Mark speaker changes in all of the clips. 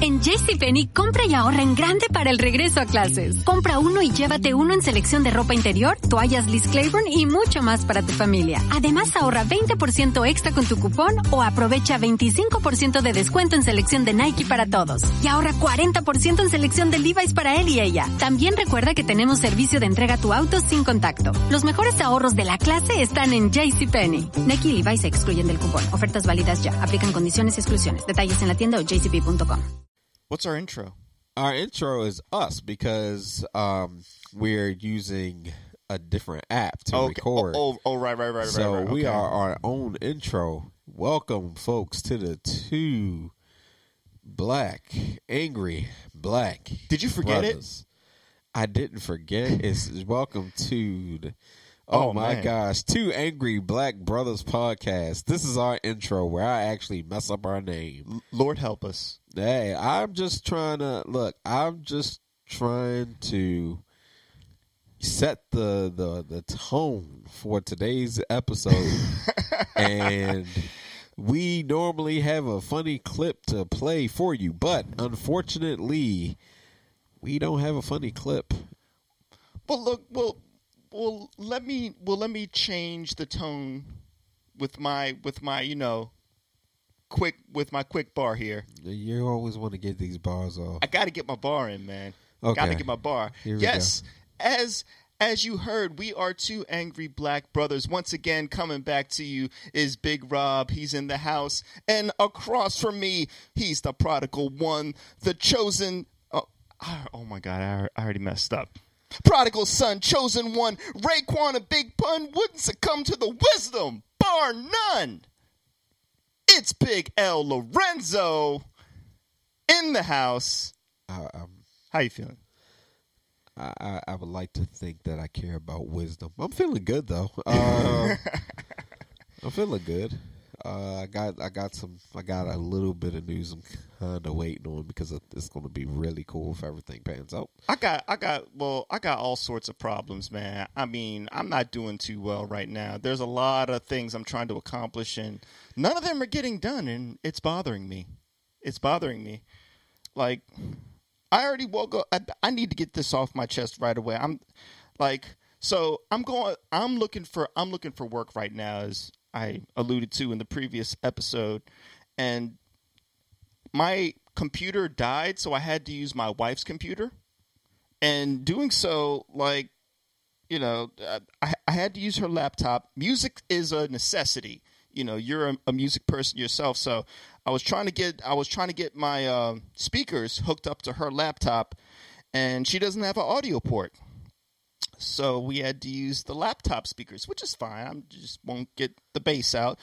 Speaker 1: En JCPenney, compra y ahorra en grande para el regreso a clases. Compra uno y llévate uno en selección de ropa interior, toallas Liz Claiborne y mucho más para tu familia. Además, ahorra 20% extra con tu cupón o aprovecha 25% de descuento en selección de Nike para todos. Y ahorra 40% en selección de Levi's para él y ella. También recuerda que tenemos servicio de entrega a tu auto sin contacto. Los mejores ahorros de la clase están en JCPenney. Nike y Levi's se excluyen del cupón. Ofertas válidas ya. Aplican condiciones y exclusiones. Detalles en la tienda o jcp.com.
Speaker 2: What's our intro?
Speaker 3: Our intro is us because um, we're using a different app to
Speaker 2: okay.
Speaker 3: record.
Speaker 2: Oh, oh, oh, right, right, right,
Speaker 3: so
Speaker 2: right. right.
Speaker 3: we
Speaker 2: okay.
Speaker 3: are our own intro. Welcome, folks, to the two black, angry black.
Speaker 2: Did you forget
Speaker 3: brothers. it? I didn't forget. It's welcome to the. Oh,
Speaker 2: Oh,
Speaker 3: my
Speaker 2: man.
Speaker 3: gosh, two angry black brothers podcast. This is our intro where I actually mess up our name.
Speaker 2: Lord help us.
Speaker 3: Hey, I'm just trying to look. I'm just trying to set the the the tone for today's episode, and we normally have a funny clip to play for you, but unfortunately, we don't have a funny clip.
Speaker 2: Well, look, well, well, let me, well, let me change the tone with my, with my, you know, quick, with my quick bar here.
Speaker 3: You always want to get these bars off.
Speaker 2: I got to get my bar in, man.
Speaker 3: Okay.
Speaker 2: Got to get my bar. Yes, as as you heard, we are two angry black brothers. Once again, coming back to you is Big Rob. He's in the house, and across from me, he's the prodigal one, the chosen. Oh, oh my God, I, I already messed up. Prodigal son, chosen one, Raekwon, a Big Pun wouldn't succumb to the wisdom, bar none. It's Big L Lorenzo in the house.
Speaker 3: I, I'm
Speaker 2: How you feeling?
Speaker 3: I, I, I would like to think that I care about wisdom. I'm feeling good though. Uh, I'm feeling good. Uh, I got I got some I got a little bit of news I'm kind of waiting on because it's going to be really cool if everything pans out.
Speaker 2: I got, I got, well, I got all sorts of problems, man. I mean, I'm not doing too well right now. There's a lot of things I'm trying to accomplish, and none of them are getting done, and it's bothering me. It's bothering me. Like, I already woke up. I, I need to get this off my chest right away. I'm like, so I'm going. I'm looking for. I'm looking for work right now, as I alluded to in the previous episode, and my computer died, so I had to use my wife's computer. And doing so, like, you know, I, I had to use her laptop. Music is a necessity. You know, you're a, a music person yourself, so I was trying to get I was trying to get my uh, speakers hooked up to her laptop, and she doesn't have an audio port. So we had to use the laptop speakers, which is fine. I just won't get the bass out.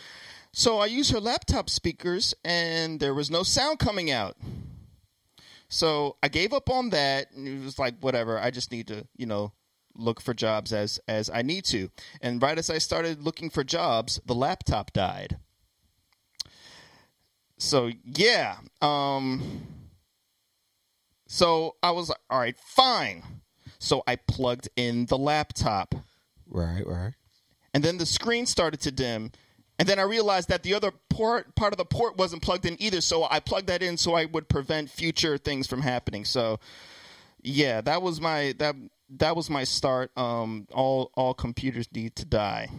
Speaker 2: So I used her laptop speakers, and there was no sound coming out. So I gave up on that, and it was like, whatever. I just need to, you know, look for jobs as as I need to. And right as I started looking for jobs, the laptop died. So yeah, um, so I was like, all right, fine. So I plugged in the laptop.
Speaker 3: Right, right.
Speaker 2: and then the screen started to dim and then i realized that the other port part of the port wasn't plugged in either so i plugged that in so i would prevent future things from happening so yeah that was my that that was my start um all all computers need to die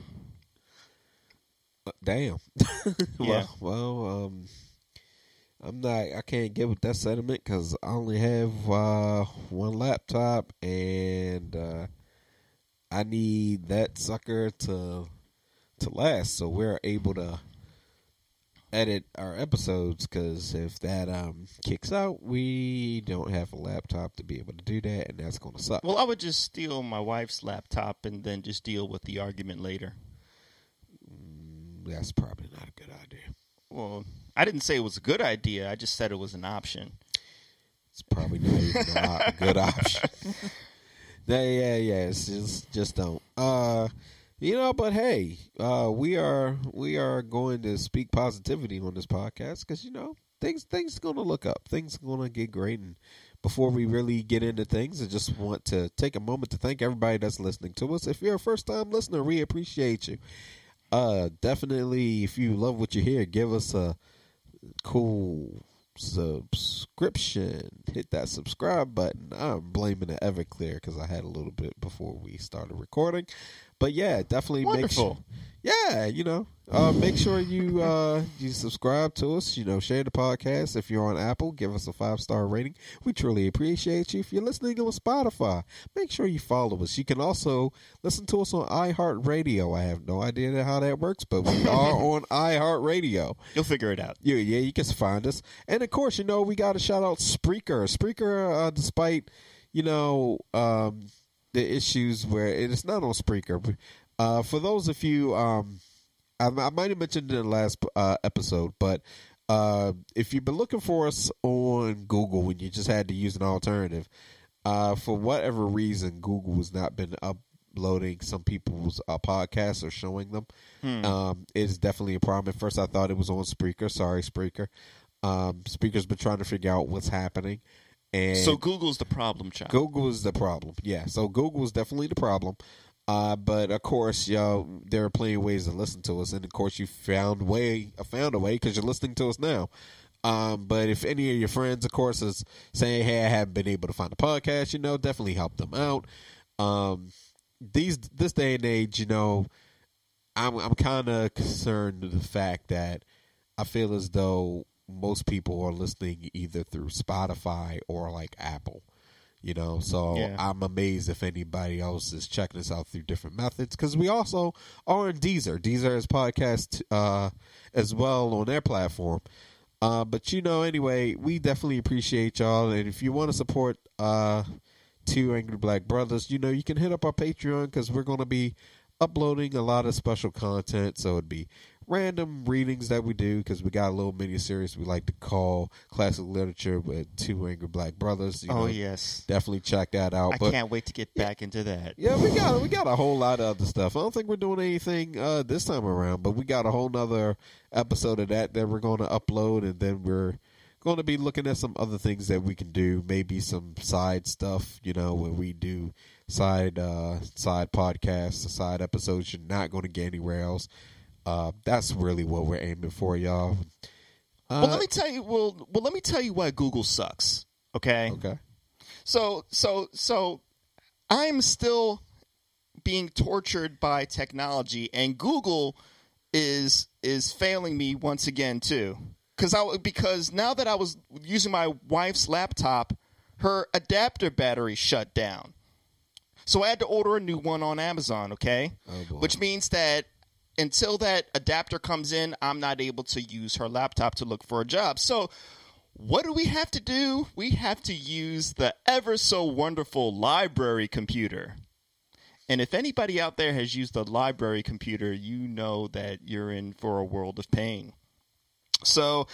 Speaker 3: Uh, Damn.
Speaker 2: Yeah.
Speaker 3: well, well, um, I'm not. I can't get with that sentiment because I only have uh, one laptop, and uh, I need that sucker to to last, so we're able to edit our episodes. Because if that um kicks out, we don't have a laptop to be able to do that, and that's gonna suck.
Speaker 2: well i would just steal my wife's laptop and then just deal with the argument later
Speaker 3: that's probably not a good idea.
Speaker 2: well i didn't say it was a good idea i just said it was an option
Speaker 3: It's probably not even a, good option. yeah, yeah, yeah. It's just just don't. Uh, you know, but hey, uh, we are we are going to speak positivity on this podcast because you know things things going to look up, things going to get great. And before we really get into things, I just want to take a moment to thank everybody that's listening to us. If you're a first time listener, we appreciate you. Uh, definitely, if you love what you hear, give us a cool subscription. Hit that subscribe button. I'm blaming the Everclear because I had a little bit before we started recording. But yeah, definitely
Speaker 2: Wonderful.
Speaker 3: make sure. Yeah, you know, uh, make sure you uh, you subscribe to us. You know, share the podcast. If you're on Apple, give us a five star rating. We truly appreciate you. If you're listening on Spotify, make sure you follow us. You can also listen to us on iHeartRadio. I have no idea how that works, but we are on iHeartRadio.
Speaker 2: You'll figure it out.
Speaker 3: Yeah, yeah, you can find us. And of course, you know, we got to shout out Spreaker. Spreaker, uh, despite, you know, um, the issues where it is not on Spreaker. Uh, for those of you, um, I, I might have mentioned in the last uh, episode, but uh, if you've been looking for us on Google and you just had to use an alternative, uh, for whatever reason, Google has not been uploading some people's uh, podcasts or showing them. Um, it's definitely a problem. At first, I thought it was on Spreaker. Sorry, Spreaker. Um, Spreaker's been trying to figure out what's happening, and
Speaker 2: So Google's the problem child.
Speaker 3: Google is the problem. Yeah, so Google is definitely the problem. Uh, but of course, y'all, there are plenty of ways to listen to us, and of course, you found way, found a way because you're listening to us now. Um, but if any of your friends, of course, is saying, "Hey, I haven't been able to find a podcast," you know, definitely help them out. Um, these this day and age, you know, I'm I'm kind of concerned with the fact that I feel as though most people are listening either through Spotify or like Apple. You know, so
Speaker 2: Yeah.
Speaker 3: I'm amazed if anybody else is checking us out through different methods because we also are on Deezer. Deezer has podcast uh, as well on their platform. Uh, but you know, anyway, we definitely appreciate y'all, and if you want to support uh, two Angry Black Brothers, you know, you can hit up our Patreon because we're going to be uploading a lot of special content. So it'd be random readings that we do because we got a little mini series we like to call classic literature with two Angry Black Brothers. You
Speaker 2: oh
Speaker 3: know,
Speaker 2: yes.
Speaker 3: definitely check that out.
Speaker 2: I
Speaker 3: but
Speaker 2: can't wait to get back into that.
Speaker 3: yeah, we got we got a whole lot of other stuff. I don't think we're doing anything uh, this time around, but we got a whole nother episode of that that we're going to upload, and then we're going to be looking at some other things that we can do. Maybe some side stuff, you know, where we do side uh, side podcasts, side episodes. You're not going to get anywhere else. Uh, that's really what we're aiming for, y'all. Uh,
Speaker 2: well, let me tell you. Well, well, let me tell you why Google sucks. Okay.
Speaker 3: okay.
Speaker 2: So, so, so, I'm still being tortured by technology, and Google is is failing me once again too. Because I because now that I was using my wife's laptop, her adapter battery shut down. So I had to order a new one on Amazon. Okay,
Speaker 3: Oh, boy.
Speaker 2: which means that until that adapter comes in, I'm not able to use her laptop to look for a job. So what do we have to do? We have to use the ever so wonderful library computer. And if anybody out there has used a library computer, you know that you're in for a world of pain. So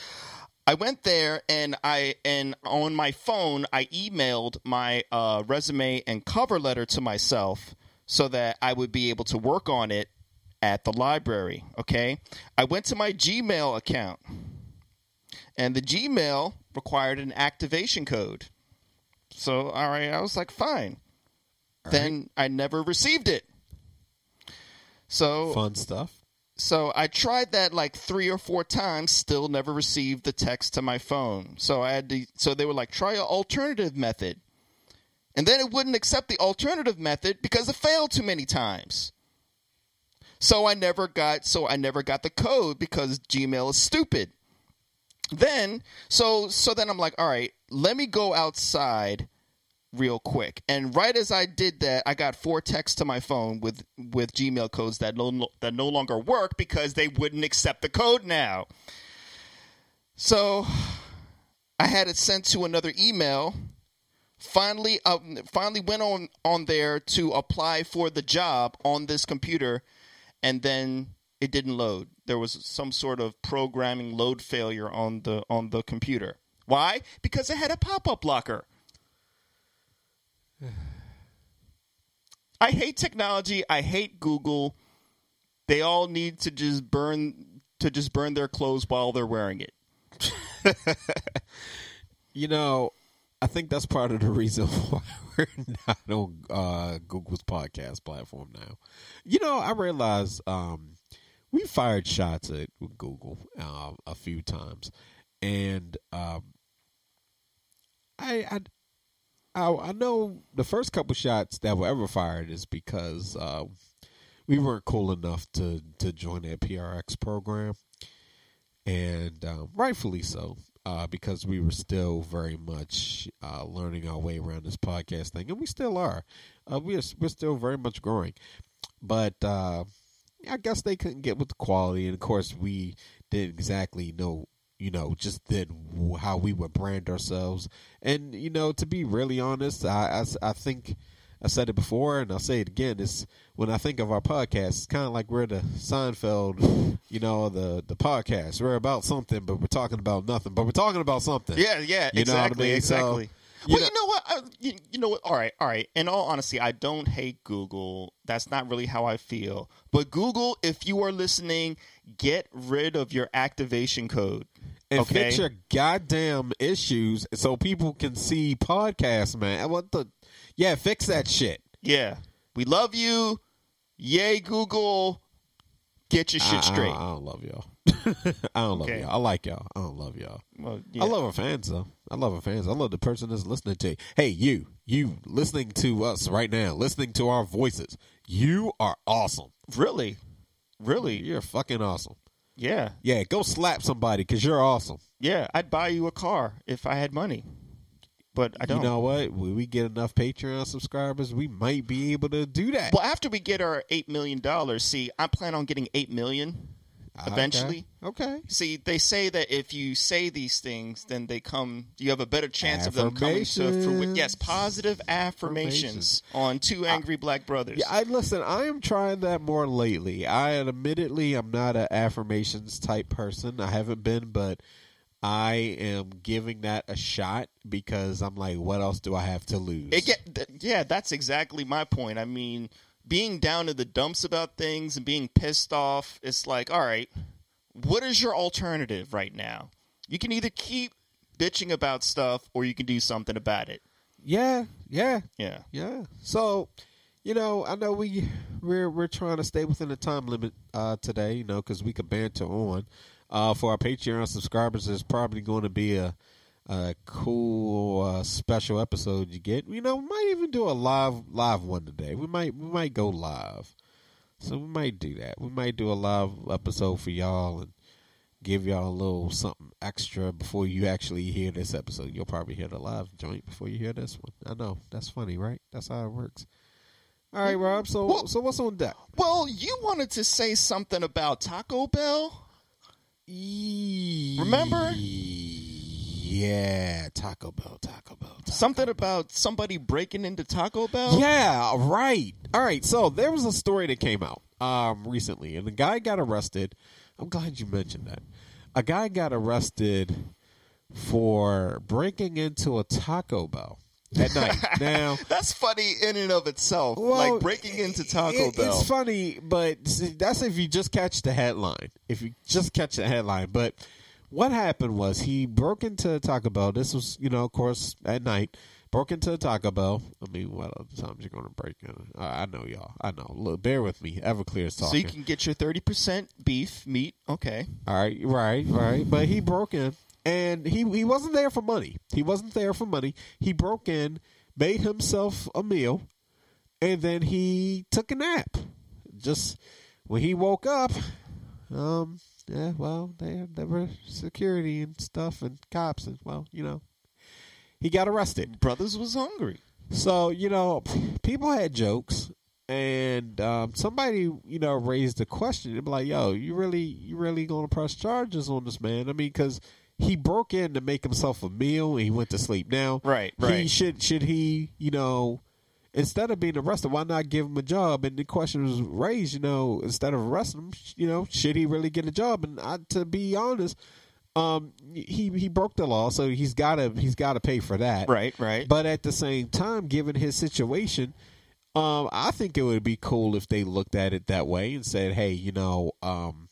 Speaker 2: I went there and I and on my phone I emailed my uh, resume and cover letter to myself so that I would be able to work on it at the library. Okay, I went to my Gmail account and the Gmail required an activation code. So all right, I was like, fine. then I never received it. So
Speaker 3: Fun stuff.
Speaker 2: so I tried that like three or four times, still never received the text to my phone. So I had to. So they were like, try an alternative method, and then it wouldn't accept the alternative method because it failed too many times. So I never got. So I never got the code because Gmail is stupid. Then so so then I'm like, all right, let me go outside real quick. And right as I did that, I got four texts to my phone with with Gmail codes that no that no longer work because they wouldn't accept the code now. So I had it sent to another email. Finally, uh, finally went on on there to apply for the job on this computer, and then it didn't load. There was some sort of programming load failure on the on the computer. Why? Because it had a pop up blocker. I hate technology. I hate Google. They all need to just burn to just burn their clothes while they're wearing it.
Speaker 3: You know, I think that's part of the reason why we're not on uh, Google's podcast platform now. You know, I realize um, we fired shots at Google um, a few times, and um, I, I I I know the first couple shots that were ever fired is because uh, we weren't cool enough to to join that PRX program, and um, rightfully so. Uh, because we were still very much uh, learning our way around this podcast thing, and we still are. Uh, we're we're still very much growing, but uh, I guess they couldn't get with the quality, and of course we didn't exactly know, you know, just then how we would brand ourselves. And you know, to be really honest, I I, I think I said it before, and I'll say it again. It's when I think of our podcast, it's kind of like we're the Seinfeld, you know, the the podcast. We're about something, but we're talking about nothing. But we're talking about something.
Speaker 2: Yeah, yeah,
Speaker 3: You know what I
Speaker 2: exactly.
Speaker 3: So,
Speaker 2: exactly.
Speaker 3: you
Speaker 2: well,
Speaker 3: know-
Speaker 2: you know what? I, you, you know what? All right, all right. In all honesty, I don't hate Google. That's not really how I feel. But Google, if you are listening, get rid of your activation code.
Speaker 3: and
Speaker 2: okay.
Speaker 3: fix your goddamn issues so people can see podcasts, man. What the? Yeah, fix that shit.
Speaker 2: Yeah, we love you. Yay, Google. Get your shit
Speaker 3: I,
Speaker 2: straight.
Speaker 3: I, don't love y'all. I don't love
Speaker 2: Okay.
Speaker 3: y'all. I like y'all. I don't love y'all.
Speaker 2: well,
Speaker 3: I love our fans though. I love our fans. I love the person that's listening to. You. Hey, you, you listening to us right now, listening to our voices. You are awesome.
Speaker 2: really, really.
Speaker 3: You're fucking awesome.
Speaker 2: Yeah,
Speaker 3: Yeah, go slap somebody because you're awesome.
Speaker 2: yeah. I'd buy you a car if I had money, but I don't.
Speaker 3: You know what? When we get enough Patreon subscribers, we might be able to do that.
Speaker 2: Well, after we get our eight million dollars, see, I plan on getting eight million ah, eventually.
Speaker 3: Okay. okay.
Speaker 2: See, they say that if you say these things, then they come. You have a better chance of them coming to fruition. Yes,
Speaker 3: Affirmations.
Speaker 2: positive affirmations on two angry black brothers.
Speaker 3: Yeah, I listen. I am trying that more lately. I admittedly I'm not an affirmations type person. I haven't been, but I am giving that a shot because I'm like, what else do I have to lose?
Speaker 2: It get, th- yeah, that's exactly my point. I mean, being down in the dumps about things and being pissed off, it's like, all right, what is your alternative right now? You can either keep bitching about stuff or you can do something about it.
Speaker 3: yeah, yeah,
Speaker 2: Yeah.
Speaker 3: yeah. So, you know, I know we we're we're trying to stay within the time limit uh, today. You know, because we could banter on. Uh, for our Patreon subscribers, there's probably going to be a a cool uh, special episode you get. You know, we might even do a live live one today. We might we might go live, so we might do that. We might do a live episode for y'all and give y'all a little something extra before you actually hear this episode. You'll probably hear the live joint before you hear this one. I know that's funny, right? That's how it works. All right, Rob. So
Speaker 2: Well-
Speaker 3: so what's on deck?
Speaker 2: Well, you wanted to say something about Taco Bell? Remember?
Speaker 3: Yeah, Taco Bell, Taco Bell. Taco
Speaker 2: Something about somebody breaking into Taco Bell?
Speaker 3: Yeah, right. All right. So there was a story that came out um, recently, and the guy got arrested. I'm glad you mentioned that. A guy got arrested for breaking into a Taco Bell at night. now,
Speaker 2: That's funny in and of itself.
Speaker 3: well,
Speaker 2: like breaking into Taco
Speaker 3: it-
Speaker 2: Bell.
Speaker 3: It's funny, but that's if you just catch the headline. If you just catch the headline, but what happened was he broke into Taco Bell. This was, you know, of course, at night. Broke into Taco Bell. I mean, what other times you're going to break in? Uh, I know y'all. I know. Look, bear with me. Everclear's
Speaker 2: so
Speaker 3: talking.
Speaker 2: So you can get your 30% beef meat. Okay.
Speaker 3: All right, right, right. But he broke in, and he he wasn't there for money. He wasn't there for money. He broke in, made himself a meal, and then he took a nap. Just when he woke up, um, yeah, well, there there were security and stuff and cops, and well, you know, he got arrested.
Speaker 2: Brothers was hungry.
Speaker 3: So you know, people had jokes, and um, somebody you know raised the question. They'd be like, "Yo, you really, you really going to press charges on this man?" I mean, because he broke in to make himself a meal, and he went to sleep. Now,
Speaker 2: Right,
Speaker 3: He
Speaker 2: right.
Speaker 3: should should he, you know. Instead of being arrested, why not give him a job? And the question was raised, you know, instead of arresting him, you know, should he really get a job? And I, to be honest, um, he he broke the law, so he's gotta he's gotta pay for that.
Speaker 2: Right, right.
Speaker 3: But at the same time, given his situation, um, I think it would be cool if they looked at it that way and said, "Hey, you know, um,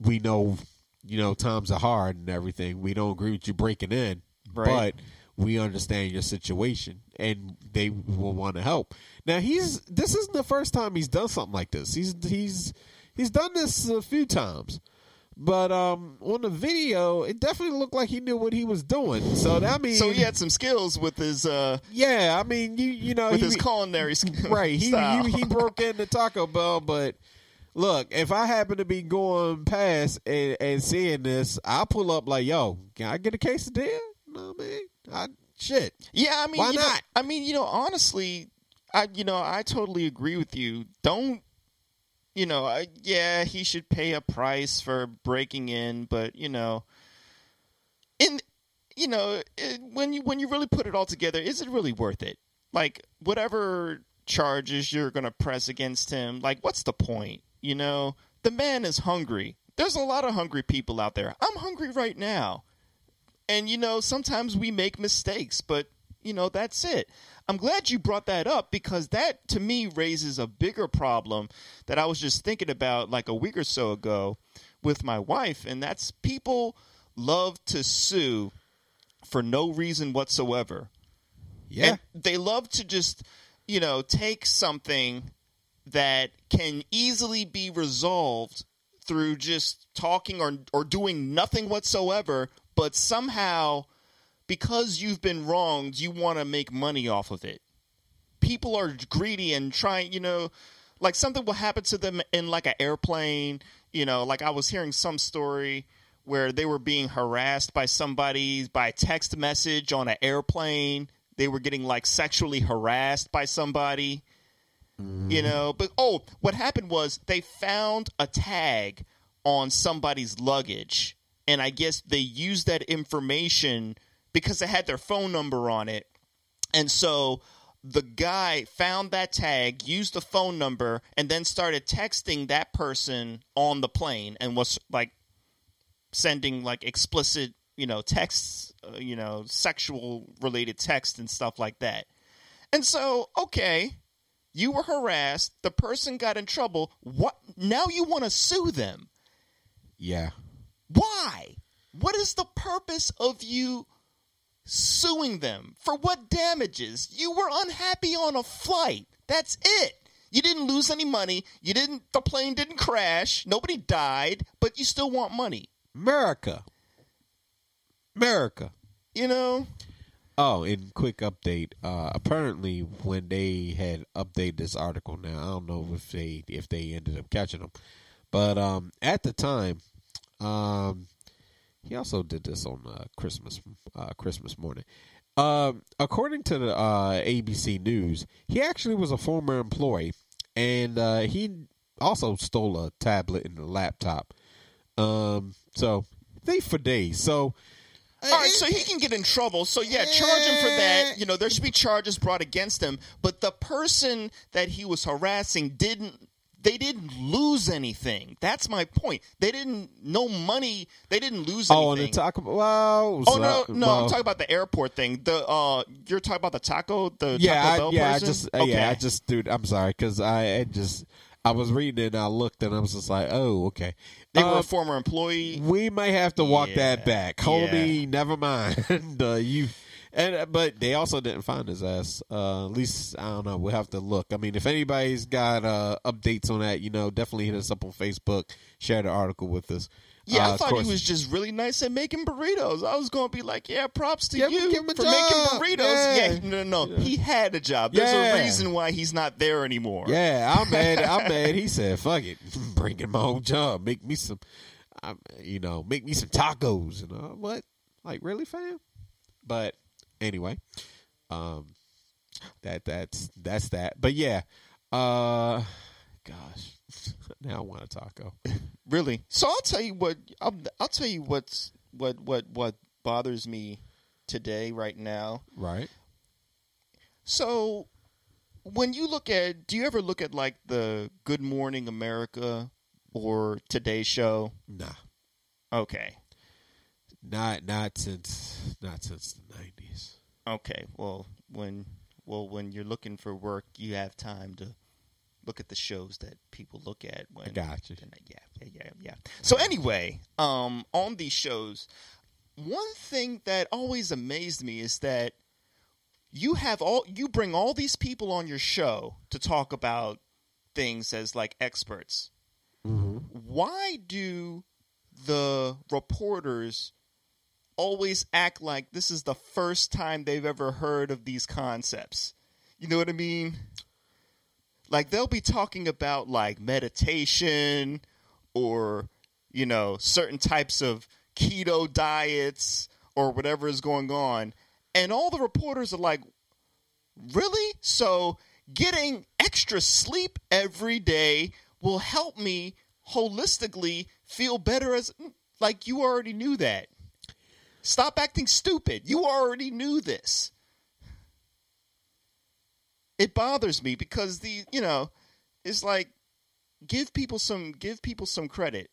Speaker 3: we know, you know, times are hard and everything. We don't agree with you breaking in,
Speaker 2: Right.
Speaker 3: but we understand your situation, and they will want to help." Now, he's this isn't the first time he's done something like this. He's he's he's done this a few times. but um, on the video, it definitely looked like he knew what he was doing. So that means,
Speaker 2: So he had some skills with his uh
Speaker 3: yeah, I mean, you you know,
Speaker 2: with
Speaker 3: he,
Speaker 2: his culinary sk-
Speaker 3: right? He, he he broke into Taco Bell, but look, if I happen to be going past and, and seeing this, I'll pull up like, yo, can I get a case of quesadilla? No, man, I shit.
Speaker 2: Yeah, I mean,
Speaker 3: Why
Speaker 2: you know-
Speaker 3: not?
Speaker 2: I mean, you know, honestly, I you know, I totally agree with you. Don't you know? I, yeah, he should pay a price for breaking in, but you know, in you know, it, when you when you really put it all together, is it really worth it? Like whatever charges you're going to press against him, like what's the point? You know, the man is hungry. There's a lot of hungry people out there. I'm hungry right now. And you know, sometimes we make mistakes, but you know, that's it. I'm glad you brought that up because that to me raises a bigger problem that I was just thinking about like a week or so ago with my wife, and that's people love to sue for no reason whatsoever.
Speaker 3: Yeah,
Speaker 2: And they love to just, you know, take something that can easily be resolved through just talking or or doing nothing whatsoever, but somehow because you've been wronged, you want to make money off of it. People are greedy and trying, you know, like something will happen to them in like an airplane, you know, like I was hearing some story where they were being harassed by somebody by text message on an airplane. They were getting like sexually harassed by somebody you know but oh what happened was they found a tag on somebody's luggage and i guess they used that information because it had their phone number on it. And so the guy found that tag used the phone number and then started texting that person on the plane and was like sending like explicit you know texts uh, you know sexual related texts and stuff like that. And so okay you were harassed. The person got in trouble. What? Now you want to sue them?
Speaker 3: yeah.
Speaker 2: Why? What is the purpose of you suing them? For what damages? You were unhappy on a flight. That's it. You didn't lose any money. You didn't. The plane didn't crash. Nobody died. But you still want money.
Speaker 3: America, America.
Speaker 2: You know.
Speaker 3: Oh, and quick update. Uh, apparently, when they had updated this article, now I don't know if they if they ended up catching them, but um, at the time, um, he also did this on uh, Christmas uh, Christmas morning. Um, according to the uh, ABC News, he actually was a former employee, and uh, he also stole a tablet and a laptop. Um, so thief for days. So.
Speaker 2: All right, so he can get in trouble. So yeah, charge him for that. You know, there should be charges brought against him. But the person that he was harassing didn't. They didn't lose anything. That's my point. They didn't. No money. They didn't lose anything.
Speaker 3: Oh, and the taco. Well,
Speaker 2: Oh no, no!
Speaker 3: well,
Speaker 2: I'm talking about the airport thing. The uh, you're talking about the taco, the
Speaker 3: yeah,
Speaker 2: Taco
Speaker 3: I,
Speaker 2: Bell
Speaker 3: yeah.
Speaker 2: person?
Speaker 3: I just, uh,
Speaker 2: okay.
Speaker 3: yeah, I just, dude. I'm sorry because I, I just, I was reading it and I looked and I was just like, oh, okay.
Speaker 2: they were
Speaker 3: Uh,
Speaker 2: a former employee.
Speaker 3: we may have to walk
Speaker 2: Yeah,
Speaker 3: that back, homie. Never mind. uh, you, and uh, but they also didn't find his ass. Uh, at least I don't know. We'll have to look. I mean, if anybody's got uh, updates on that, you know, definitely hit us up on Facebook. Share the article with us.
Speaker 2: Yeah,
Speaker 3: Uh,
Speaker 2: I thought he was just really nice at making burritos. I was going to be like, yeah, props to
Speaker 3: Give
Speaker 2: you
Speaker 3: give
Speaker 2: for
Speaker 3: job.
Speaker 2: making burritos.
Speaker 3: Yeah.
Speaker 2: Yeah, no, no, no. He had a job. There's
Speaker 3: Yeah.
Speaker 2: a reason why he's not there anymore.
Speaker 3: Yeah, I'm mad. I'm mad. He said, "Fuck it, bring in my own job. Make me some, um, you know, make me some tacos." And uh, what? Like really, fam? But anyway, um, that that's that's that. But yeah, uh, gosh, now I want a taco.
Speaker 2: Really. So I'll tell you what. I'll, I'll tell you what's what what what bothers me today right now.
Speaker 3: Right?
Speaker 2: So when you look at, do you ever look at like the Good Morning America or Today Show?
Speaker 3: Nah,
Speaker 2: Okay.
Speaker 3: not not since not since the nineties.
Speaker 2: Okay. Well, when well when you're looking for work, you have time to look at the shows that people look at when
Speaker 3: I got you.
Speaker 2: Yeah, yeah, yeah, yeah. So anyway, um, on these shows, one thing that always amazed me is that you have all you bring all these people on your show to talk about things as like experts.
Speaker 3: Mm-hmm.
Speaker 2: Why do the reporters always act like this is the first time they've ever heard of these concepts. You know what I mean? Like they'll be talking about like meditation or you know certain types of keto diets or whatever is going on. And all the reporters are like really? So getting extra sleep every day will help me holistically feel better as like you already knew that. Stop acting stupid. You already knew this it bothers me because the you know it's like give people some give people some credit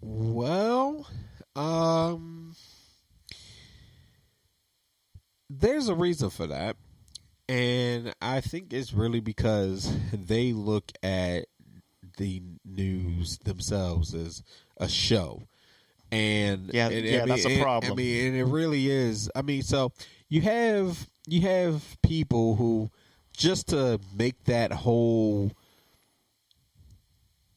Speaker 3: Well, um, there's a reason for that, and I think it's really because they look at the news themselves as a show, and
Speaker 2: Yeah,
Speaker 3: and,
Speaker 2: yeah,
Speaker 3: I
Speaker 2: that's a
Speaker 3: and-
Speaker 2: problem.
Speaker 3: I mean, and it really is. I mean, so you have you have people who just to make that whole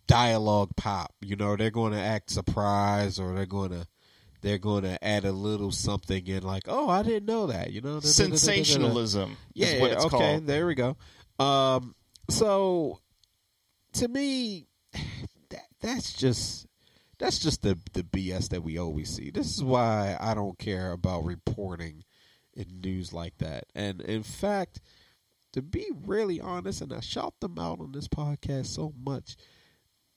Speaker 3: dialogue pop. You know, they're going to act surprised or they're going to they're going to add a little something in like, "Oh, I didn't know that." You know,
Speaker 2: sensationalism
Speaker 3: Yeah,
Speaker 2: is what it's
Speaker 3: okay,
Speaker 2: called
Speaker 3: there we go. Um so to me that, that's just that's just the the BS that we always see. This is why I don't care about reporting in news like that. And in fact, to be really honest, and I shout them out on this podcast so much,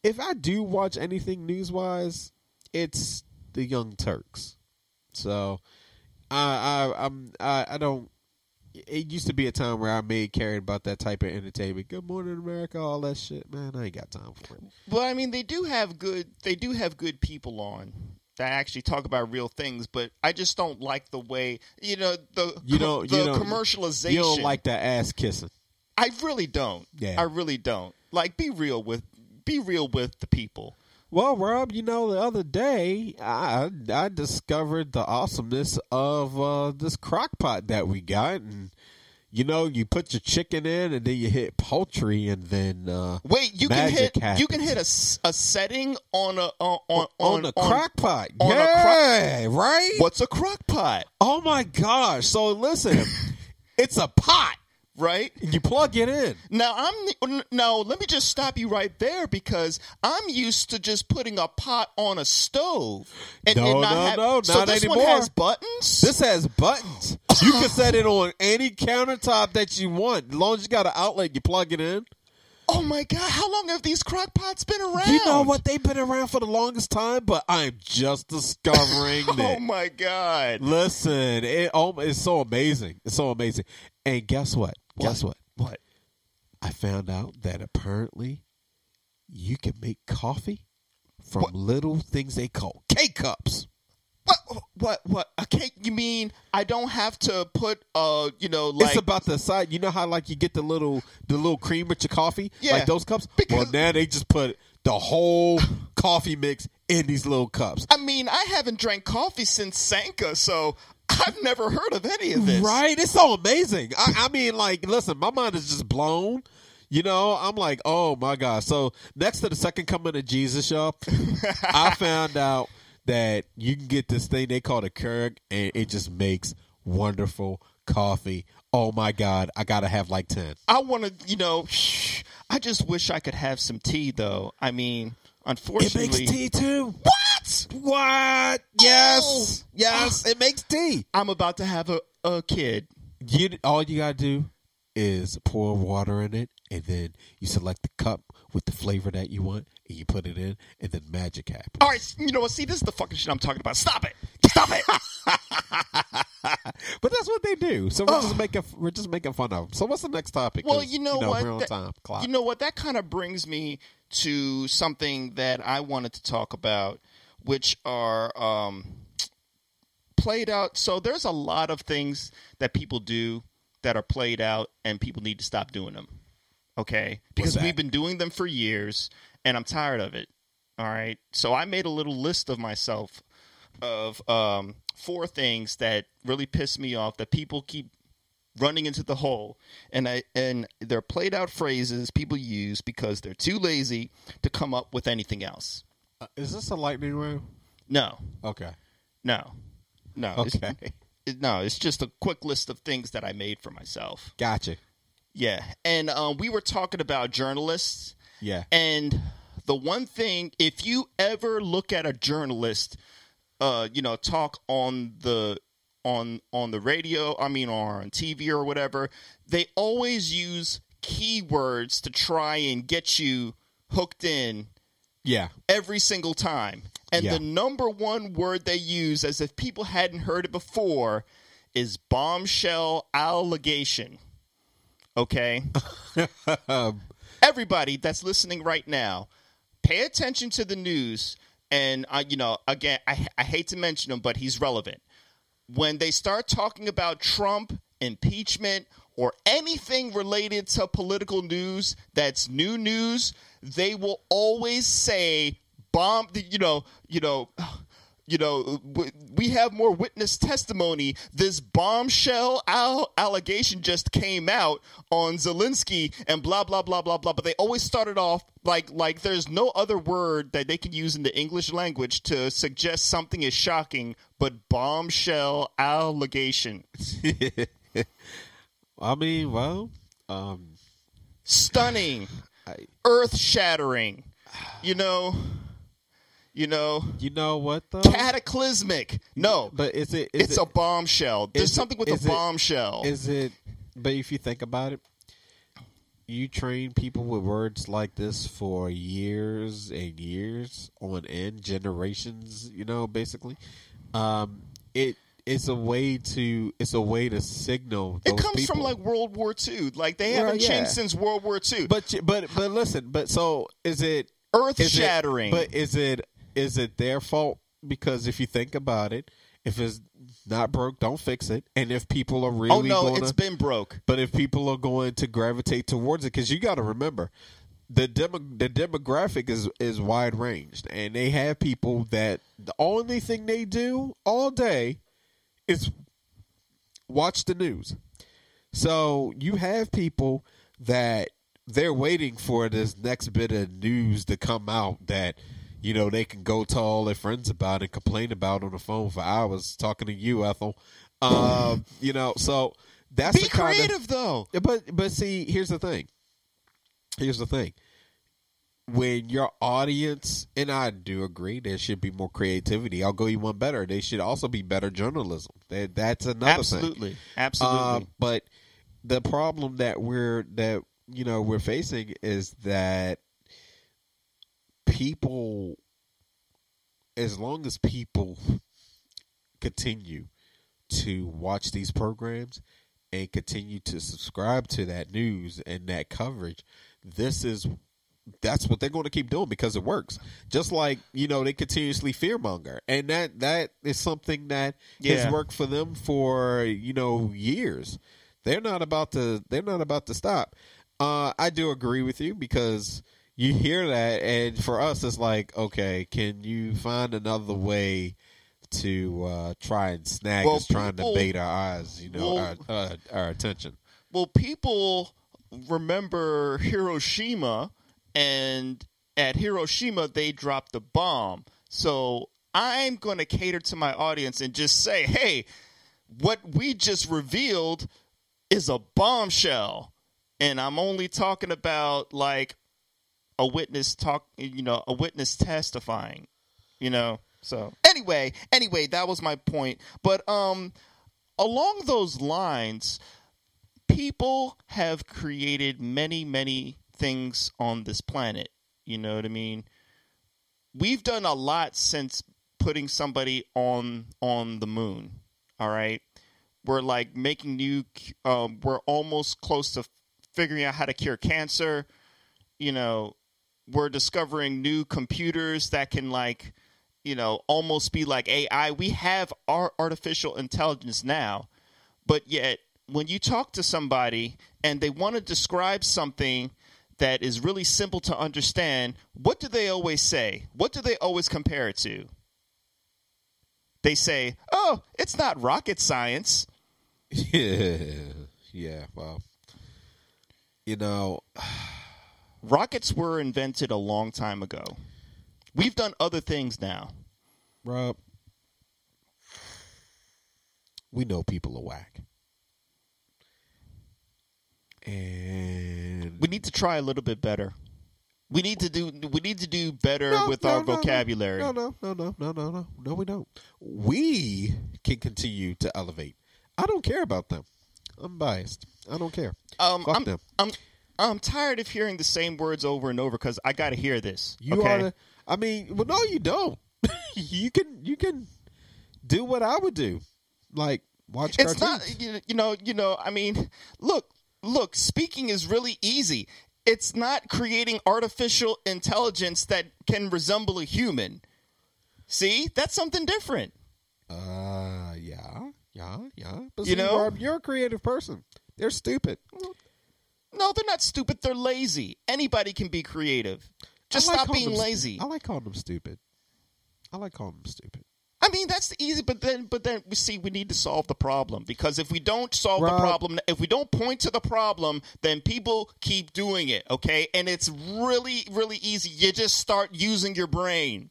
Speaker 3: if I do watch anything news wise, it's the Young Turks. So I I I'm I, I don't it used to be a time where I made cared about that type of entertainment. Good morning America, all that shit. Man, I ain't got time for it.
Speaker 2: Well, I mean, they do have good. They do have good people on that actually talk about real things, but I just don't like the way you know the
Speaker 3: You don't-
Speaker 2: the
Speaker 3: you don't-
Speaker 2: commercialization.
Speaker 3: You don't like that ass kissing.
Speaker 2: I really don't.
Speaker 3: Yeah.
Speaker 2: I really don't. Like, be real with be real with the people.
Speaker 3: Well, Rob, you know, the other day I I discovered the awesomeness of uh, this crock pot that we got, and you know, you put your chicken in, and then you hit poultry, and then uh,
Speaker 2: Wait, you can hit you can
Speaker 3: happens.
Speaker 2: hit a setting on a on on,
Speaker 3: on, the crock pot.
Speaker 2: on a
Speaker 3: yeah, right.
Speaker 2: What's a crock pot?
Speaker 3: Oh my gosh! So listen, it's a pot.
Speaker 2: Right
Speaker 3: You plug it in.
Speaker 2: now, I'm now. Let me just stop you right there because I'm used to just putting a pot on a stove. And,
Speaker 3: No,
Speaker 2: and not
Speaker 3: no,
Speaker 2: have,
Speaker 3: no,
Speaker 2: so
Speaker 3: not
Speaker 2: this one has buttons.
Speaker 3: This has buttons. You can set it on any countertop that you want. As long as you got an outlet, you plug it in.
Speaker 2: Oh my god! How long have these crock pots been around?
Speaker 3: You know what? They've been around for the longest time, but I'm just discovering
Speaker 2: Oh
Speaker 3: that.
Speaker 2: my god!
Speaker 3: Listen, it, oh, it's so amazing. It's so amazing. And guess what? Guess what?
Speaker 2: What?
Speaker 3: I found out that apparently you can make coffee from little things they call K cups.
Speaker 2: What? What? What? Okay, you mean I don't have to put uh, you know, like
Speaker 3: it's about the side. You know how like you get the little the little cream with your coffee,
Speaker 2: Yeah,
Speaker 3: like those cups.
Speaker 2: because-
Speaker 3: well, now they just put the whole coffee mix in these little cups.
Speaker 2: I mean, I haven't drank coffee since Sanka, so I've never heard of any of this.
Speaker 3: Right? It's so amazing. I, I mean, like, listen, my mind is just blown. You know, I'm like, oh my god. So next to the second coming of Jesus, y'all, I found out that you can get this thing they call the Keurig, and it just makes wonderful coffee. Oh my god, I gotta have like ten.
Speaker 2: I want to, you know, I just wish I could have some tea, though. I mean, unfortunately, It
Speaker 3: makes tea too.
Speaker 2: What?
Speaker 3: What? Yes, oh. yes, it makes tea.
Speaker 2: I'm about to have a, a kid.
Speaker 3: You all you gotta do is pour water in it, and then you select the cup with the flavor that you want, and you put it in, and then magic happens.
Speaker 2: All right, you know what? See, this is the fucking shit I'm talking about. Stop it! Stop it!
Speaker 3: But that's what they do. So we're just making we're just making fun of them. So what's the next topic?
Speaker 2: Well, you know what?
Speaker 3: We're on
Speaker 2: That-
Speaker 3: time.
Speaker 2: You know what? That kind of brings me to something that I wanted to talk about, which are um, played out. So there's a lot of things that people do that are played out, and people need to stop doing them. Okay, because we've been doing them for years, and I'm tired of it. All right, so I made a little list of myself of um, four things that really piss me off that people keep running into the hole and I and they're played out phrases people use because they're too lazy to come up with anything else.
Speaker 3: Uh, is this a lightning round?
Speaker 2: No,
Speaker 3: Okay.
Speaker 2: no, no.
Speaker 3: Okay.
Speaker 2: It's, it, no, it's just a quick list of things that I made for myself.
Speaker 3: Gotcha.
Speaker 2: Yeah, and um, we were talking about journalists,
Speaker 3: Yeah.
Speaker 2: and the one thing, if you ever look at a journalist, uh, you know, talk on the on on the radio, I mean, or on TV or whatever, they always use keywords to try and get you hooked in
Speaker 3: Yeah.
Speaker 2: every single time. And
Speaker 3: Yeah.
Speaker 2: the number one word they use, as if people hadn't heard it before, is bombshell allegation. Okay? Everybody that's listening right now, pay attention to the news. And, uh, you know, again, I, I hate to mention him, but he's relevant. When they start talking about Trump, impeachment, or anything related to political news that's new news, they will always say bomb. You know, you know, you know. We have more witness testimony. This bombshell al- allegation just came out on Zelensky and blah blah blah blah blah. But they always started off like like there's no other word that they can use in the English language to suggest something is shocking, but bombshell allegation.
Speaker 3: I mean, well, um,
Speaker 2: stunning,
Speaker 3: I-
Speaker 2: earth shattering, you know, you know,
Speaker 3: you know what though?
Speaker 2: cataclysmic. No,
Speaker 3: But is it? Is
Speaker 2: it's
Speaker 3: it,
Speaker 2: a bombshell. There's
Speaker 3: it-
Speaker 2: something with a
Speaker 3: it-
Speaker 2: bombshell.
Speaker 3: Is it? But if you think about it, you train people with words like this for years and years on end, generations. You know, basically, um, it it's a way to it's a way to signal.
Speaker 2: it comes from like World War II. Like they haven't
Speaker 3: yeah.
Speaker 2: changed since World War II.
Speaker 3: But but but listen, but so is it
Speaker 2: earth shattering.
Speaker 3: but is it is it their fault? Because if you think about it, if it's not broke, don't fix it. And if people are oh, really
Speaker 2: oh no,
Speaker 3: gonna,
Speaker 2: it's been broke.
Speaker 3: but if people are going to gravitate towards it, because you got to remember, the demo, the demographic is is wide ranged, and they have people that the only thing they do all day is watch the news. So you have people that they're waiting for this next bit of news to come out that you know they can go tell all their friends about and complain about on the phone for hours. Talking to you, Ethel. Um, you know, so that's
Speaker 2: Be
Speaker 3: the kind of-
Speaker 2: creative though.
Speaker 3: But but see, here's the thing. Here's the thing. When your audience and I do agree, there should be more creativity. I'll go you one better. They should also be better journalism. That, that's another thing.
Speaker 2: Absolutely, absolutely.
Speaker 3: Uh, but the problem that we're that you know we're facing is that people, as long as people continue to watch these programs and continue to subscribe to that news and that coverage, this is that's what they're going to keep doing because it works. Just like you know they continuously fearmonger, and that that is something that
Speaker 2: Yeah.
Speaker 3: has worked for them for you know years. They're not about to. They're not about to stop. Uh, I do agree with you because you hear that, and for us, it's like, okay, can you find another way to uh, try and snag
Speaker 2: Well,
Speaker 3: us, trying
Speaker 2: people-
Speaker 3: to bait our eyes, you know,
Speaker 2: well-
Speaker 3: our, uh, our attention.
Speaker 2: Well, people remember Hiroshima, and at Hiroshima, they dropped the bomb. So I'm going to cater to my audience and just say, hey, what we just revealed is a bombshell. And I'm only talking about like a witness talk, you know, a witness testifying, you know. So anyway, anyway, that was my point. But um, along those lines, people have created many, many things on this planet. You know what I mean? We've done a lot since putting somebody on on the moon. All right, we're like making new. Um, we're almost close to figuring out how to cure cancer. You know, we're discovering new computers that can like, you know, almost be like AI. We have our artificial intelligence now, but yet when you talk to somebody and they want to describe something that is really simple to understand, what do they always say? What do they always compare it to? They say, "Oh, it's not rocket science."
Speaker 3: Yeah, yeah. Well, you know,
Speaker 2: Rockets were invented a long time ago. We've done other things now.
Speaker 3: Rob, we know people are whack. And
Speaker 2: We need to try a little bit better. We need to do we need to do better
Speaker 3: No,
Speaker 2: with
Speaker 3: no,
Speaker 2: our
Speaker 3: no,
Speaker 2: vocabulary.
Speaker 3: No, no, no, no, no, no, no. No, we don't. We can continue to elevate. I don't care about them. I'm biased. I don't care.
Speaker 2: Um,
Speaker 3: Fuck
Speaker 2: I'm,
Speaker 3: them.
Speaker 2: I'm I'm tired of hearing the same words over and over because I got to hear this.
Speaker 3: You
Speaker 2: okay?
Speaker 3: I mean, well, no, you don't. you can you can do what I would do, like watch
Speaker 2: it's
Speaker 3: cartoons.
Speaker 2: not you know you know i mean look look speaking is really easy it's not creating artificial intelligence that can resemble a human see that's something different
Speaker 3: Uh, yeah, yeah, yeah. But
Speaker 2: You
Speaker 3: see,
Speaker 2: know?
Speaker 3: Rob, you're a creative person. They're stupid.
Speaker 2: No they're not stupid they're lazy anybody can be creative just
Speaker 3: like
Speaker 2: stop being
Speaker 3: them stu-
Speaker 2: lazy
Speaker 3: I like calling them stupid. I like calling them stupid.
Speaker 2: I mean that's the easy, but then but then we see we need to solve the problem because if we don't solve the problem, if we don't point to the problem, then people keep doing it. Okay, and it's really really easy. You just start using your brain.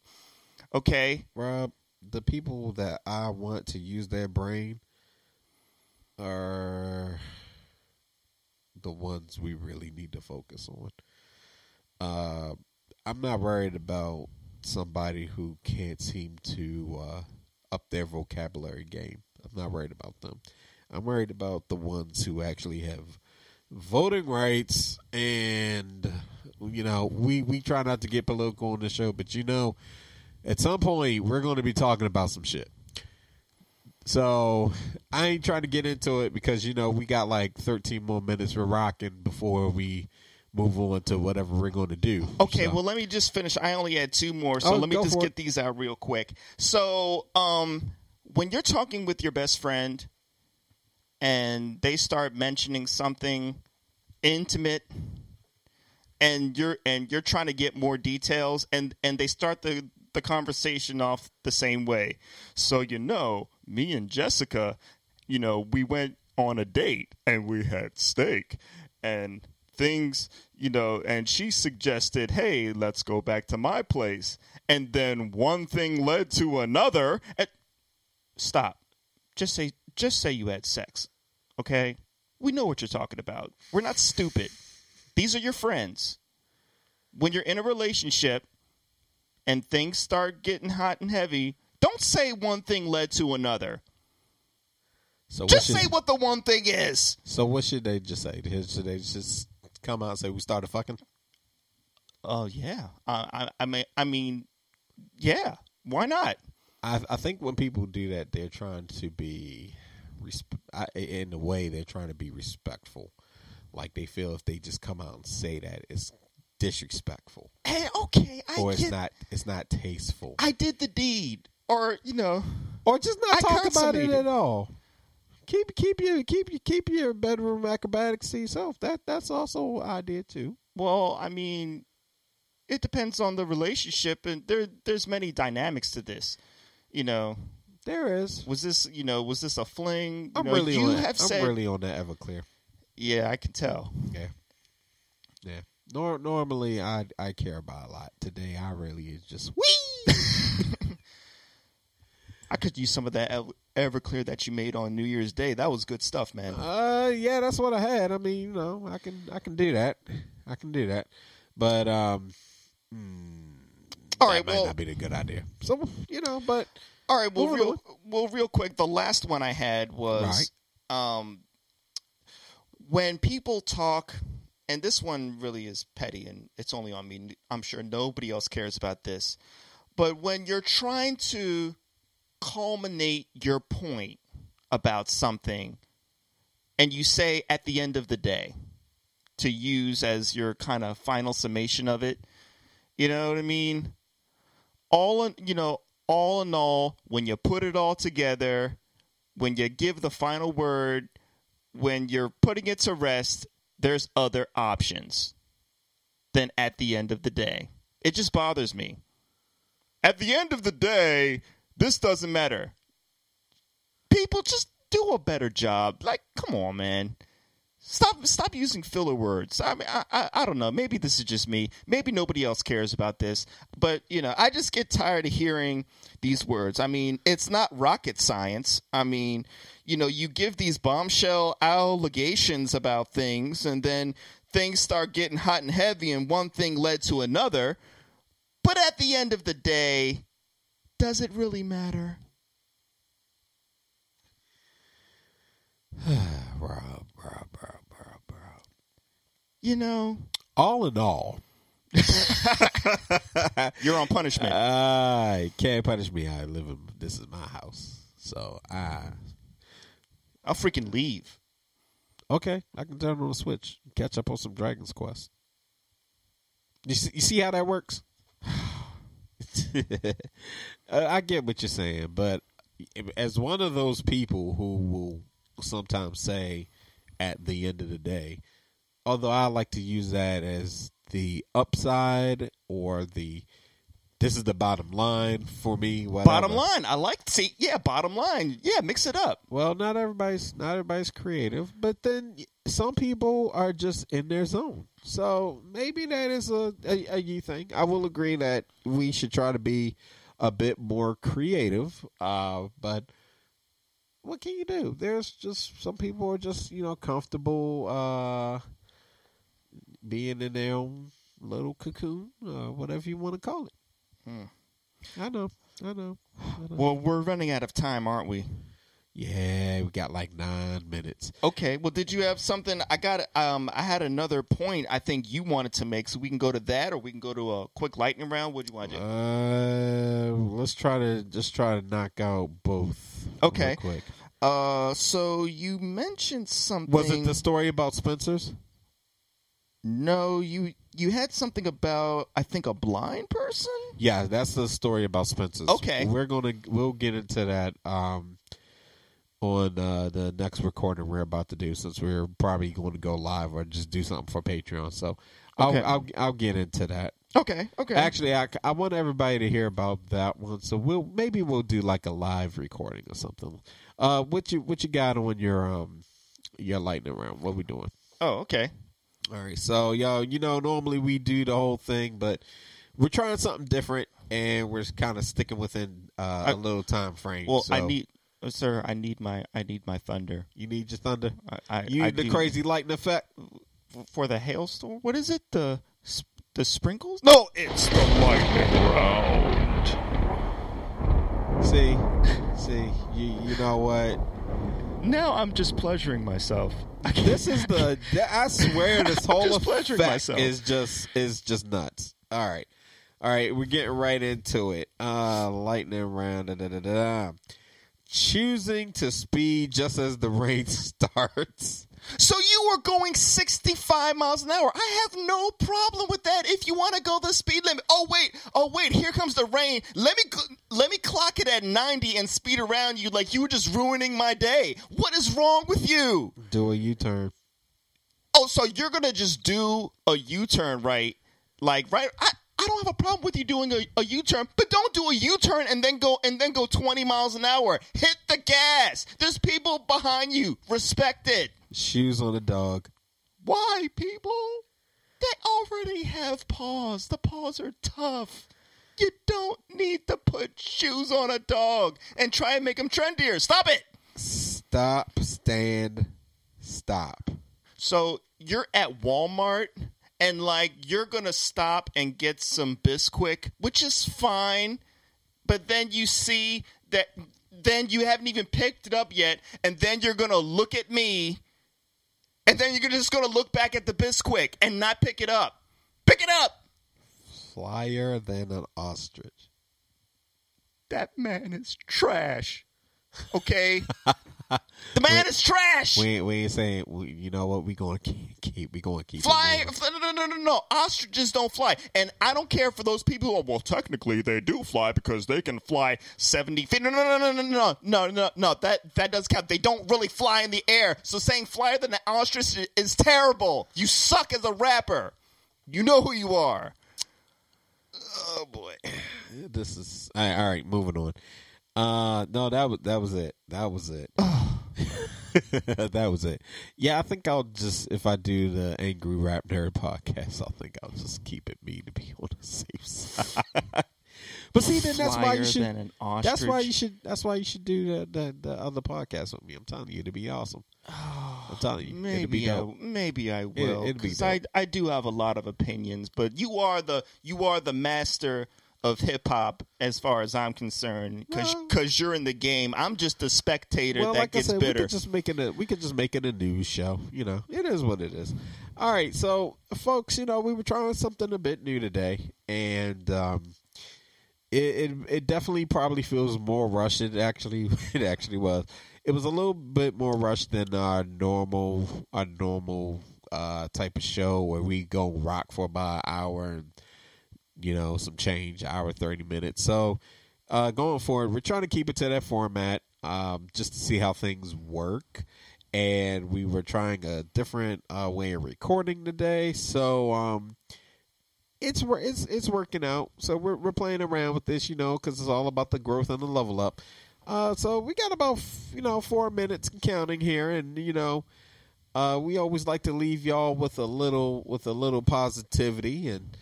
Speaker 2: Okay,
Speaker 3: Rob, the people that I want to use their brain are the ones we really need to focus on. Uh, I'm not worried about somebody who can't seem to uh, up their vocabulary game. I'm not worried about them. I'm worried about the ones who actually have voting rights and you know we we try not to get political on the show but you know at some point we're going to be talking about some shit so i ain't trying to get into it because you know we got like 13 more minutes for rocking before we move on to whatever we're going to do
Speaker 2: Okay,
Speaker 3: So-
Speaker 2: well, let me just finish. I only had two more, so
Speaker 3: Oh,
Speaker 2: let me just get
Speaker 3: it.
Speaker 2: these out real quick. So, um, when you're talking with your best friend and they start mentioning something intimate and you're and you're trying to get more details and and they start the the conversation off the same way. So, you know, me and Jessica, you know, we went on a date and we had steak and things, you know, and she suggested, "Hey, let's go back to my place." And then one thing led to another. Stop. Just say just say you had sex. Okay? We know what you're talking about. We're not stupid. These are your friends. When you're in a relationship and things start getting hot and heavy, don't say one thing led to another.
Speaker 3: so what
Speaker 2: Just
Speaker 3: should,
Speaker 2: say what the one thing is.
Speaker 3: so what should they just say should they just come out and say we started fucking
Speaker 2: Oh yeah. Uh, I I mean I mean yeah. Why not?
Speaker 3: I, I think when people do that, they're trying to be, in a way, they're trying to be respectful. Like they feel if they just come out and say that, it's disrespectful,
Speaker 2: Hey, okay, I
Speaker 3: or it's
Speaker 2: get,
Speaker 3: not, it's not tasteful,
Speaker 2: I did the deed, or you know,
Speaker 3: or just not
Speaker 2: I
Speaker 3: talk about it at all. Keep keep your keep your keep your bedroom acrobatics to yourself. That that's also an idea too.
Speaker 2: well, I mean, it depends on the relationship, and there there's many dynamics to this. You know,
Speaker 3: There is.
Speaker 2: was this you know was this a fling? You
Speaker 3: I'm
Speaker 2: know,
Speaker 3: really
Speaker 2: you
Speaker 3: on.
Speaker 2: have
Speaker 3: I'm
Speaker 2: said
Speaker 3: really on that Everclear.
Speaker 2: yeah, I can tell.
Speaker 3: Yeah, yeah. Nor- normally, I I care about a lot. Today, I really is just wee.
Speaker 2: I could use some of that Everclear that you made on New Year's Day. That was good stuff, man.
Speaker 3: Uh, yeah, that's what I had. I mean, you know, I can I can do that. I can do that. But um, mm,
Speaker 2: All
Speaker 3: that
Speaker 2: right,
Speaker 3: might
Speaker 2: well-
Speaker 3: not be a good idea. So you know, but
Speaker 2: All right, well, real, well, real quick. The last one I had was um, when people talk, and this one really is petty, and it's only on me. I'm sure nobody else cares about this, but when you're trying to culminate your point about something, and you say at the end of the day to use as your kind of final summation of it, you know what I mean? all in, you know all in all when you put it all together when you give the final word when you're putting it to rest there's other options than at the end of the day it just bothers me at the end of the day this doesn't matter people just do a better job like come on man Stop stop using filler words. I mean, I, I I don't know. Maybe this is just me. Maybe nobody else cares about this. But you know, I just get tired of hearing these words. I mean, it's not rocket science. I mean, you know, you give these bombshell allegations about things, and then things start getting hot and heavy, and one thing led to another. But at the end of the day, does it really matter?
Speaker 3: Rob, Rob, Rob, Rob, Rob.
Speaker 2: You know,
Speaker 3: All in all,
Speaker 2: you're on punishment.
Speaker 3: I can't punish me. I live in this is my house, so I
Speaker 2: I'll freaking leave.
Speaker 3: okay. I can turn on the switch, catch up on some Dragon's Quest. You see, you see how that works? I get what you're saying, but as one of those people who will sometimes say at the end of the day, although I like to use that as the upside or the this is the bottom line for me. Whatever.
Speaker 2: Bottom line, I like to see. Yeah, bottom line. Yeah, mix it up.
Speaker 3: Well, not everybody's not everybody's creative, but then some people are just in their zone. So maybe that is a, a, a you thing. I will agree that we should try to be a bit more creative. Uh, but what can you do? There's just some people are just you know comfortable uh, being in their own little cocoon, uh, whatever you want to call it. I know, I know. I know.
Speaker 2: Well, we're running out of time, aren't we?
Speaker 3: Yeah, we got like nine minutes.
Speaker 2: Okay. Well, did you have something? I got. Um, I had another point. I think you wanted to make, so we can go to that, or we can go to a quick lightning round. What do you want to do?
Speaker 3: Uh, let's try to just try to knock out both.
Speaker 2: Okay.
Speaker 3: real quick.
Speaker 2: Uh, so you mentioned something.
Speaker 3: Was it the story about Spencer's?
Speaker 2: No, you you had something about I think a blind person.
Speaker 3: Yeah, that's the story about Spencer's.
Speaker 2: Okay.
Speaker 3: we're gonna we'll get into that um on uh, the next recording we're about to do since we're probably going to go live or just do something for Patreon. So I'll
Speaker 2: Okay.
Speaker 3: I'll, I'll get into that.
Speaker 2: Okay. Okay.
Speaker 3: Actually, I, I want everybody to hear about that one. So we'll maybe we'll do like a live recording or something. Uh, what you what you got on your um your lightning round? What we doing?
Speaker 2: oh, okay.
Speaker 3: All right, so yo, you know, normally we do the whole thing, but we're trying something different, and we're kind of sticking within uh,
Speaker 2: I-
Speaker 3: a little time frame.
Speaker 2: Well,
Speaker 3: so
Speaker 2: I need, uh, sir. I need my I need my thunder.
Speaker 3: you need your thunder.
Speaker 2: I, I
Speaker 3: You
Speaker 2: I
Speaker 3: need the
Speaker 2: do-
Speaker 3: crazy lightning effect.
Speaker 2: for the hailstorm. What is it? The the sprinkles? No, it's the lightning round.
Speaker 3: See, see, you you know what?
Speaker 2: Now I'm just pleasuring myself.
Speaker 3: This is the. I swear, this whole effect
Speaker 2: myself.
Speaker 3: is just is just nuts. All right, all right, we're getting right into it. Uh, lightning round. Da, da, da, da. Choosing to speed just as the rain starts.
Speaker 2: So you were going 65 miles an hour. I have no problem with that. If you want to go the speed limit. Oh wait, oh wait, here comes the rain. Let me let me clock it at 90 and speed around you like you were just ruining my day. What is wrong with you?
Speaker 3: Do a U turn.
Speaker 2: Oh, so you're gonna just do a U-turn, right? Like, right? I, I don't have a problem with you doing a, a U-turn, but don't do a U-turn and then go and then go 20 miles an hour. Hit the gas. There's people behind you. Respect it.
Speaker 3: Shoes on a dog.
Speaker 2: Why, people? They already have paws. The paws are tough. You don't need to put shoes on a dog and try and make them trendier. Stop it.
Speaker 3: Stop, stand, stop.
Speaker 2: So you're at Walmart and like you're gonna stop and get some Bisquick, which is fine, but then you see that then you haven't even picked it up yet, and then you're gonna look at me, and then you're just gonna look back at the Bisquick and not pick it up. Pick it up.
Speaker 3: Flyer than an ostrich.
Speaker 2: That man is trash. Okay, the man is trash.
Speaker 3: We ain't, we ain't saying. We, you know what? We gonna keep. keep we gonna keep.
Speaker 2: Fly, no, no, no, no, no. Ostriches don't fly, and I don't care for those people. Who are, well, technically they do fly because they can fly seventy feet. No, no, no, no, no, no, no, no, no. That that does count. They don't really fly in the air. So saying flyer than an ostrich is terrible. You suck as a rapper. You know who you are.
Speaker 3: Oh boy, this is. All right moving on. Uh, no, that was that was it. That was it. that was it. Yeah, I think I'll just if I do the Angry Rap Nerd podcast, I think I'll just keep it me to be on the safe side. but see, then that's why you should. That's why you should. That's why you should do the the, the other podcast with me. I'm telling you, it'd be awesome. I'm telling you,
Speaker 2: Maybe I, maybe I will
Speaker 3: be
Speaker 2: because I. I do have a lot of opinions, but you are the you are the master of hip hop as far as I'm concerned because
Speaker 3: Well-
Speaker 2: you're in the game. I'm just a spectator
Speaker 3: Well,
Speaker 2: that
Speaker 3: like I
Speaker 2: gets
Speaker 3: said, we
Speaker 2: bitter.
Speaker 3: could just make it a we could just make it a news show. You know, it is what it is. All right, so folks, you know, we were trying something a bit new today, and um, it, it it definitely probably feels more rushed. It actually it actually was. It was a little bit more rushed than our normal our normal uh, type of show where we go rock for about an hour and you know some change, hour thirty minutes. So uh, going forward, we're trying to keep it to that format um, just to see how things work. And we were trying a different uh, way of recording today, so um, it's it's it's working out. So we're we're playing around with this, you know, because it's all about the growth and the level up. Uh, so we got about you know four minutes counting here, and you know, uh, we always like to leave y'all with a little with a little positivity and.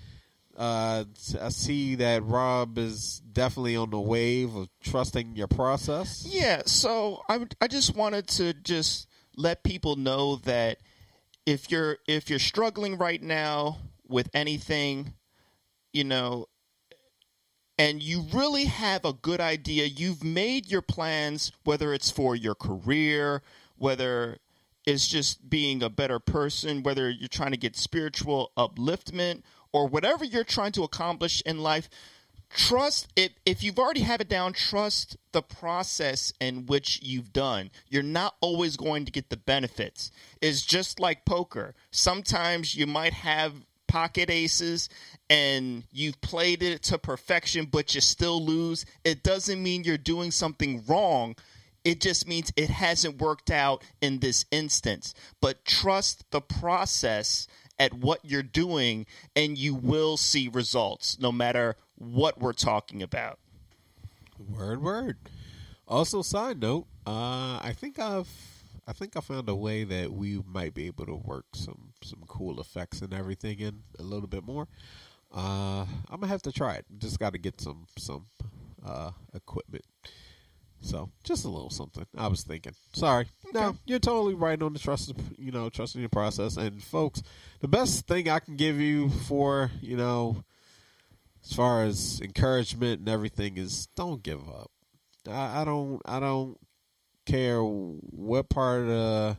Speaker 3: Uh, I see that Rob is definitely on the wave of trusting your process.
Speaker 2: Yeah, so I I just wanted to just let people know that if you're if you're struggling right now with anything, you know, and you really have a good idea, you've made your plans whether it's for your career, whether it's just being a better person, whether you're trying to get spiritual upliftment or whatever you're trying to accomplish in life, trust it. If you've already have it down trust the process in which you've done. You're not always going to get the benefits. It's just like poker. Sometimes you might have pocket aces and you've played it to perfection but you still lose. It doesn't mean you're doing something wrong. It just means it hasn't worked out in this instance. But trust the process at what you're doing and you will see results no matter what we're talking about.
Speaker 3: Word, word. Also, side note, uh, I think I've, I think I found a way that we might be able to work some some cool effects and everything in a little bit more. Uh, I'm gonna have to try it. Just got to get some some uh, equipment. So just a little something. I was thinking. Sorry. No, you're totally right on the trust. You know, trusting the process. And folks, the best thing I can give you for you know as far as encouragement and everything is don't give up. I, I don't I don't care what part of the,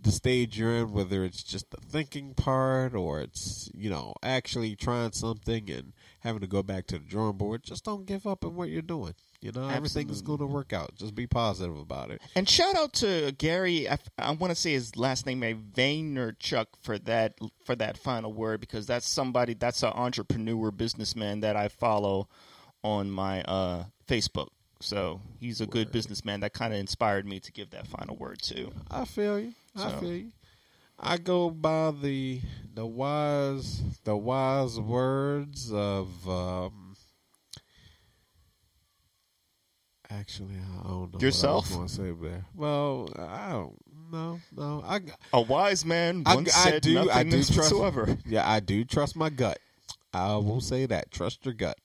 Speaker 3: the stage you're in, whether it's just the thinking part or it's you know actually trying something and having to go back to the drawing board. Just don't give up on what you're doing. You know everything is going to work out. Just be positive about it.
Speaker 2: And shout out to Gary. I, I want to say his last name, right, Vaynerchuk, for that for that final word because that's somebody that's an entrepreneur businessman that I follow on my uh, Facebook. So he's a good businessman that kind of inspired me to give that final word too.
Speaker 3: I feel you. I
Speaker 2: So-
Speaker 3: feel you. I go by the the wise the wise words of um actually I don't know
Speaker 2: Yourself?
Speaker 3: what I was going to say there. Well, I don't no no I
Speaker 2: A wise man once
Speaker 3: I
Speaker 2: said
Speaker 3: do
Speaker 2: nothing
Speaker 3: I do trust
Speaker 2: whatsoever.
Speaker 3: Yeah, I do trust my gut. I will say that. Trust your gut.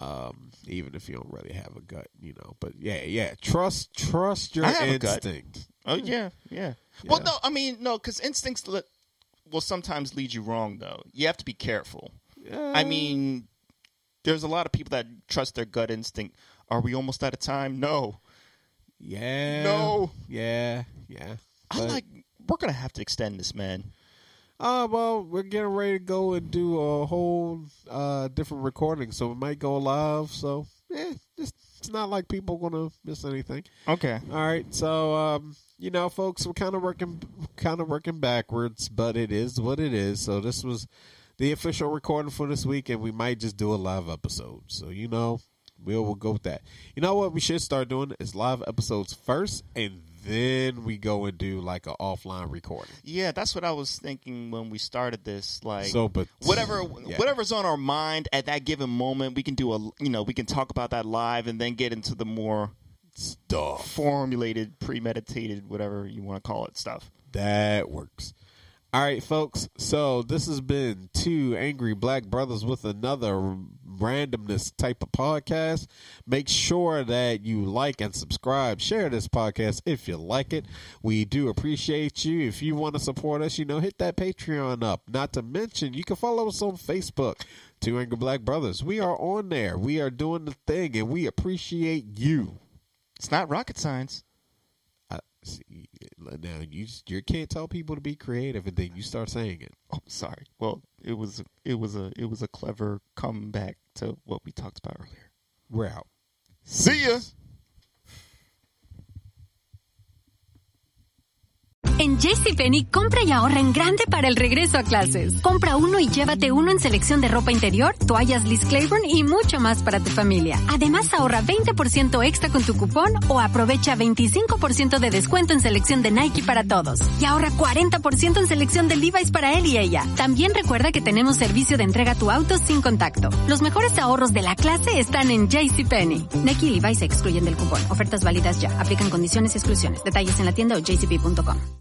Speaker 3: Um, even if you don't really have a gut, you know. But yeah, yeah. Trust trust your
Speaker 2: I have a gut.
Speaker 3: instinct.
Speaker 2: Oh yeah, yeah. Well, no, I mean no, because instincts li- will sometimes lead you wrong. Though you have to be careful. I mean, there's a lot of people that trust their gut instinct. Are we almost out of time? No.
Speaker 3: Yeah.
Speaker 2: No.
Speaker 3: Yeah. Yeah.
Speaker 2: I'm
Speaker 3: But-
Speaker 2: like, we're gonna have to extend this, man.
Speaker 3: Uh, well, we're getting ready to go and do a whole uh different recording, so we might go live. So, yeah, it's, it's not like people gonna miss anything.
Speaker 2: Okay.
Speaker 3: All right, so um, you know, folks, we're kind of working, kind of working backwards, but it is what it is. So this was the official recording for this week, and we might just do a live episode. So you know, we'll we'll go with that. You know what we should start doing is live episodes first, and then we go and do like an offline recording.
Speaker 2: Yeah, that's what I was thinking when we started this. Like,
Speaker 3: So, but
Speaker 2: whatever
Speaker 3: yeah.
Speaker 2: whatever's on our mind at that given moment, we can do a you know we can talk about that live and then get into the more
Speaker 3: stuff.
Speaker 2: formulated, premeditated, whatever you want to call it, stuff.
Speaker 3: That works. All right, folks. So this has been two angry black brothers with another randomness type of podcast. Make sure that you like and subscribe. Share this podcast if you like it. We do appreciate you. If you want to support us, you know, hit that Patreon up. Not to mention, you can follow us on Facebook. Two Angry Black Brothers. We are on there. We are doing the thing, and we appreciate you.
Speaker 2: It's not rocket science.
Speaker 3: I, see, now you you can't tell people to be creative, and then you start saying it.
Speaker 2: Oh, sorry. Well, it was it was a it was a clever comeback to what we talked about earlier.
Speaker 3: We're out.
Speaker 2: See ya.
Speaker 1: En JCPenney, compra y ahorra en grande para el regreso a clases. Compra uno y llévate uno en selección de ropa interior, toallas Liz Claiborne y mucho más para tu familia. Además, ahorra 20% extra con tu cupón o aprovecha 25% de descuento en selección de Nike para todos. Y ahorra 40% en selección de Levi's para él y ella. También recuerda que tenemos servicio de entrega a tu auto sin contacto. Los mejores ahorros de la clase están en JCPenney. Nike y Levi's se excluyen del cupón. Ofertas válidas ya. Aplican condiciones y exclusiones. Detalles en la tienda o jcp.com.